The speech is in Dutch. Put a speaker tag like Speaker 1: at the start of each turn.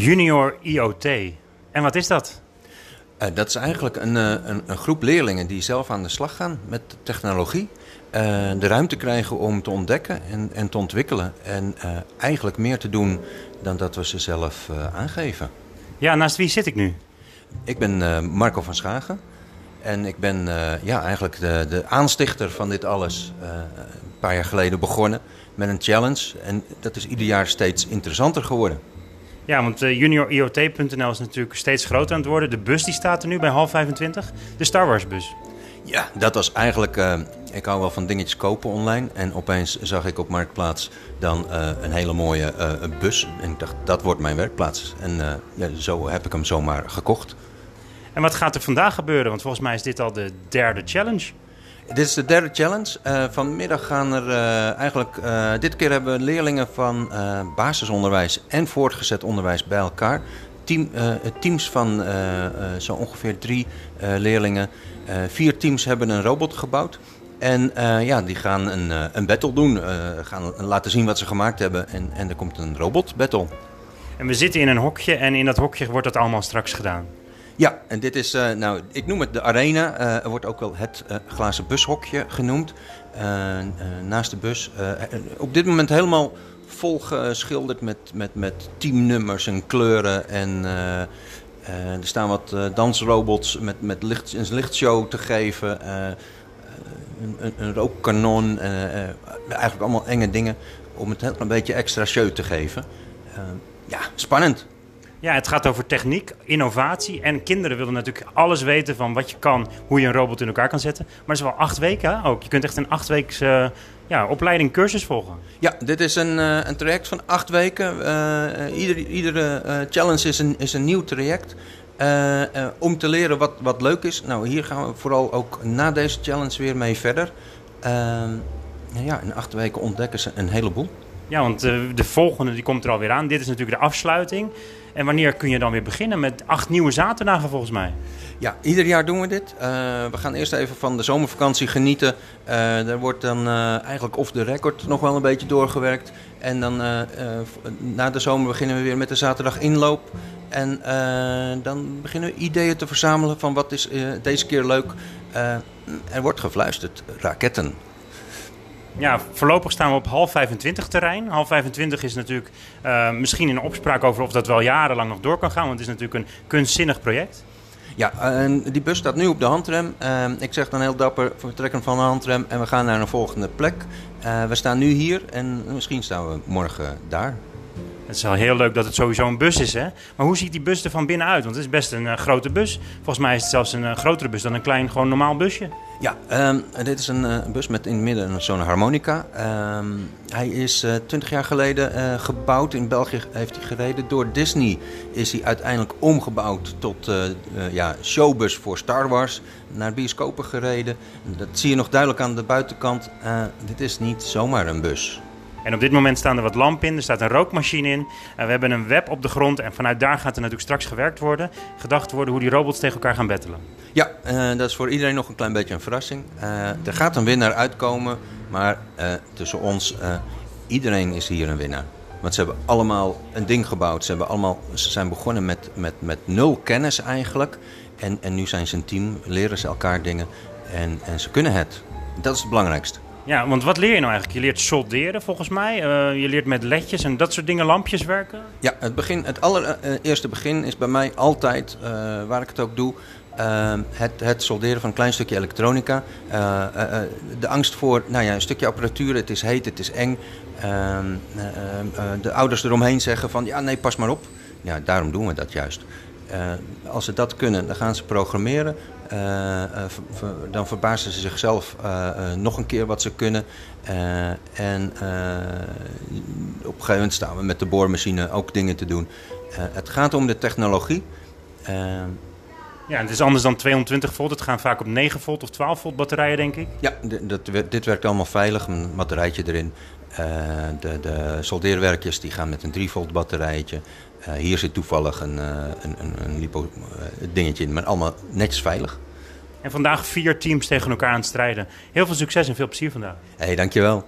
Speaker 1: Junior IoT. En wat is dat?
Speaker 2: Uh, dat is eigenlijk een, uh, een, een, groep leerlingen die zelf aan de slag gaan met technologie. Uh, de ruimte krijgen om te ontdekken en, en te ontwikkelen. En eigenlijk meer te doen dan dat we ze zelf aangeven.
Speaker 1: Ja, naast wie zit ik nu?
Speaker 2: Ik ben Marco van Schagen. En ik ben ja, eigenlijk de, de aanstichter van dit alles een paar jaar geleden begonnen met een challenge. En dat is ieder jaar steeds interessanter geworden.
Speaker 1: Ja, want uh, junioriot.nl is natuurlijk steeds groter aan het worden. De bus die staat er nu bij half 25. De Star Wars bus.
Speaker 2: Ja, dat was eigenlijk... Uh, ik hou wel van dingetjes kopen online. En opeens zag ik op Marktplaats dan uh, een hele mooie bus. En ik dacht, dat wordt mijn werkplaats. En ja, zo heb ik hem zomaar gekocht.
Speaker 1: En wat gaat er vandaag gebeuren? Want volgens mij is dit al de derde challenge.
Speaker 2: Dit is de derde challenge. Uh, vanmiddag gaan er uh, eigenlijk. Uh, dit keer hebben we leerlingen van basisonderwijs en voortgezet onderwijs bij elkaar. Team, teams van zo ongeveer drie leerlingen. vier teams hebben een robot gebouwd. En ja, die gaan een, een battle doen. gaan laten zien wat ze gemaakt hebben. En, en er komt een robot battle.
Speaker 1: En we zitten in een hokje en in dat hokje wordt dat allemaal straks gedaan.
Speaker 2: Ja, en dit is, uh, nou, ik noem het de arena. Uh, er wordt ook wel het uh, glazen bushokje genoemd. naast de bus. op dit moment helemaal volgeschilderd met, met, met teamnummers en kleuren. En er staan wat dansrobots met, met licht, een lichtshow te geven. een, een, een rookkanon. eigenlijk allemaal enge dingen om het een beetje extra show te geven. ja, spannend.
Speaker 1: Ja, het gaat over techniek, innovatie. En kinderen willen natuurlijk alles weten van wat je kan, hoe je een robot in elkaar kan zetten. Maar het is wel acht weken ook. Je kunt echt een acht weken uh, ja, opleiding, cursus volgen.
Speaker 2: Ja, dit is een, uh, een traject van acht weken. Uh, iedere iedere challenge is een, is een nieuw traject. om te leren wat, wat leuk is. Nou, hier gaan we vooral ook na deze challenge weer mee verder. Ja, in acht weken ontdekken ze een heleboel.
Speaker 1: Ja, want de volgende die komt er alweer aan. Dit is natuurlijk de afsluiting. En wanneer kun je dan weer beginnen met acht nieuwe zaterdagen volgens mij?
Speaker 2: Ja, ieder jaar doen we dit. Uh, we gaan eerst even van de zomervakantie genieten. Uh, er wordt dan uh, eigenlijk off the record nog wel een beetje doorgewerkt. En dan na de zomer beginnen we weer met de zaterdag inloop. En dan beginnen we ideeën te verzamelen van wat is deze keer leuk. er wordt gefluisterd, raketten.
Speaker 1: Ja, voorlopig staan we op half 25 terrein. Half 25 is natuurlijk uh, misschien een opspraak over of dat wel jarenlang nog door kan gaan. Want het is natuurlijk een kunstzinnig project.
Speaker 2: Ja, en die bus staat nu op de handrem. Uh, ik zeg dan heel dapper, we trekken van de handrem en we gaan naar een volgende plek. Uh, we staan nu hier en misschien staan we morgen daar.
Speaker 1: Het is wel heel leuk dat het sowieso een bus is, hè? Maar hoe ziet die bus er van binnen uit? Want het is best een grote bus. Volgens mij is het zelfs een grotere bus dan een klein, gewoon normaal busje.
Speaker 2: Ja, um, dit is een uh, bus met in het midden zo'n harmonica. Um, hij is 20 jaar geleden gebouwd. In België heeft hij gereden. Door Disney is hij uiteindelijk omgebouwd tot ja, showbus voor Star Wars. Naar bioscopen gereden. Dat zie je nog duidelijk aan de buitenkant. dit is niet zomaar een bus.
Speaker 1: En op dit moment staan er wat lampen in, er staat een rookmachine in. En we hebben een web op de grond en vanuit daar gaat er natuurlijk straks gewerkt worden. Gedacht worden hoe die robots tegen elkaar gaan battelen.
Speaker 2: Ja, uh, dat is voor iedereen nog een klein beetje een verrassing. Uh, er gaat een winnaar uitkomen, maar uh, tussen ons, iedereen is hier een winnaar. Want ze hebben allemaal een ding gebouwd. Ze, hebben allemaal, ze zijn begonnen met, met, met nul kennis eigenlijk. En, en nu zijn ze een team, leren ze elkaar dingen en, en ze kunnen het. Dat is het belangrijkste.
Speaker 1: Ja, want wat leer je nou eigenlijk? Je leert solderen volgens mij. Uh, je leert met ledjes en dat soort dingen, lampjes werken.
Speaker 2: Ja, het, begin, het allereerste begin is bij mij altijd, waar ik het ook doe, het, het, solderen van een klein stukje elektronica. de angst voor nou ja, een stukje apparatuur, het is heet, het is eng. Ehm, de ouders eromheen zeggen van ja, nee, pas maar op. Ja, daarom doen we dat juist. Als ze dat kunnen, dan gaan ze programmeren. Uh, dan verbazen ze zichzelf nog een keer wat ze kunnen. en op een gegeven moment staan we met de boormachine ook dingen te doen. het gaat om de technologie.
Speaker 1: ja, het is anders dan 220 volt. Het gaan vaak op 9 volt of 12 volt batterijen, denk ik.
Speaker 2: Ja, dit werkt allemaal veilig. Een batterijtje erin. De, de soldeerwerkjes die gaan met een 3 volt batterijtje. Uh, hier zit toevallig een, uh, een, een, een lipo dingetje in, maar allemaal netjes veilig.
Speaker 1: En vandaag vier teams tegen elkaar aan het strijden. Heel veel succes en veel plezier vandaag.
Speaker 2: Hé, hey, dankjewel.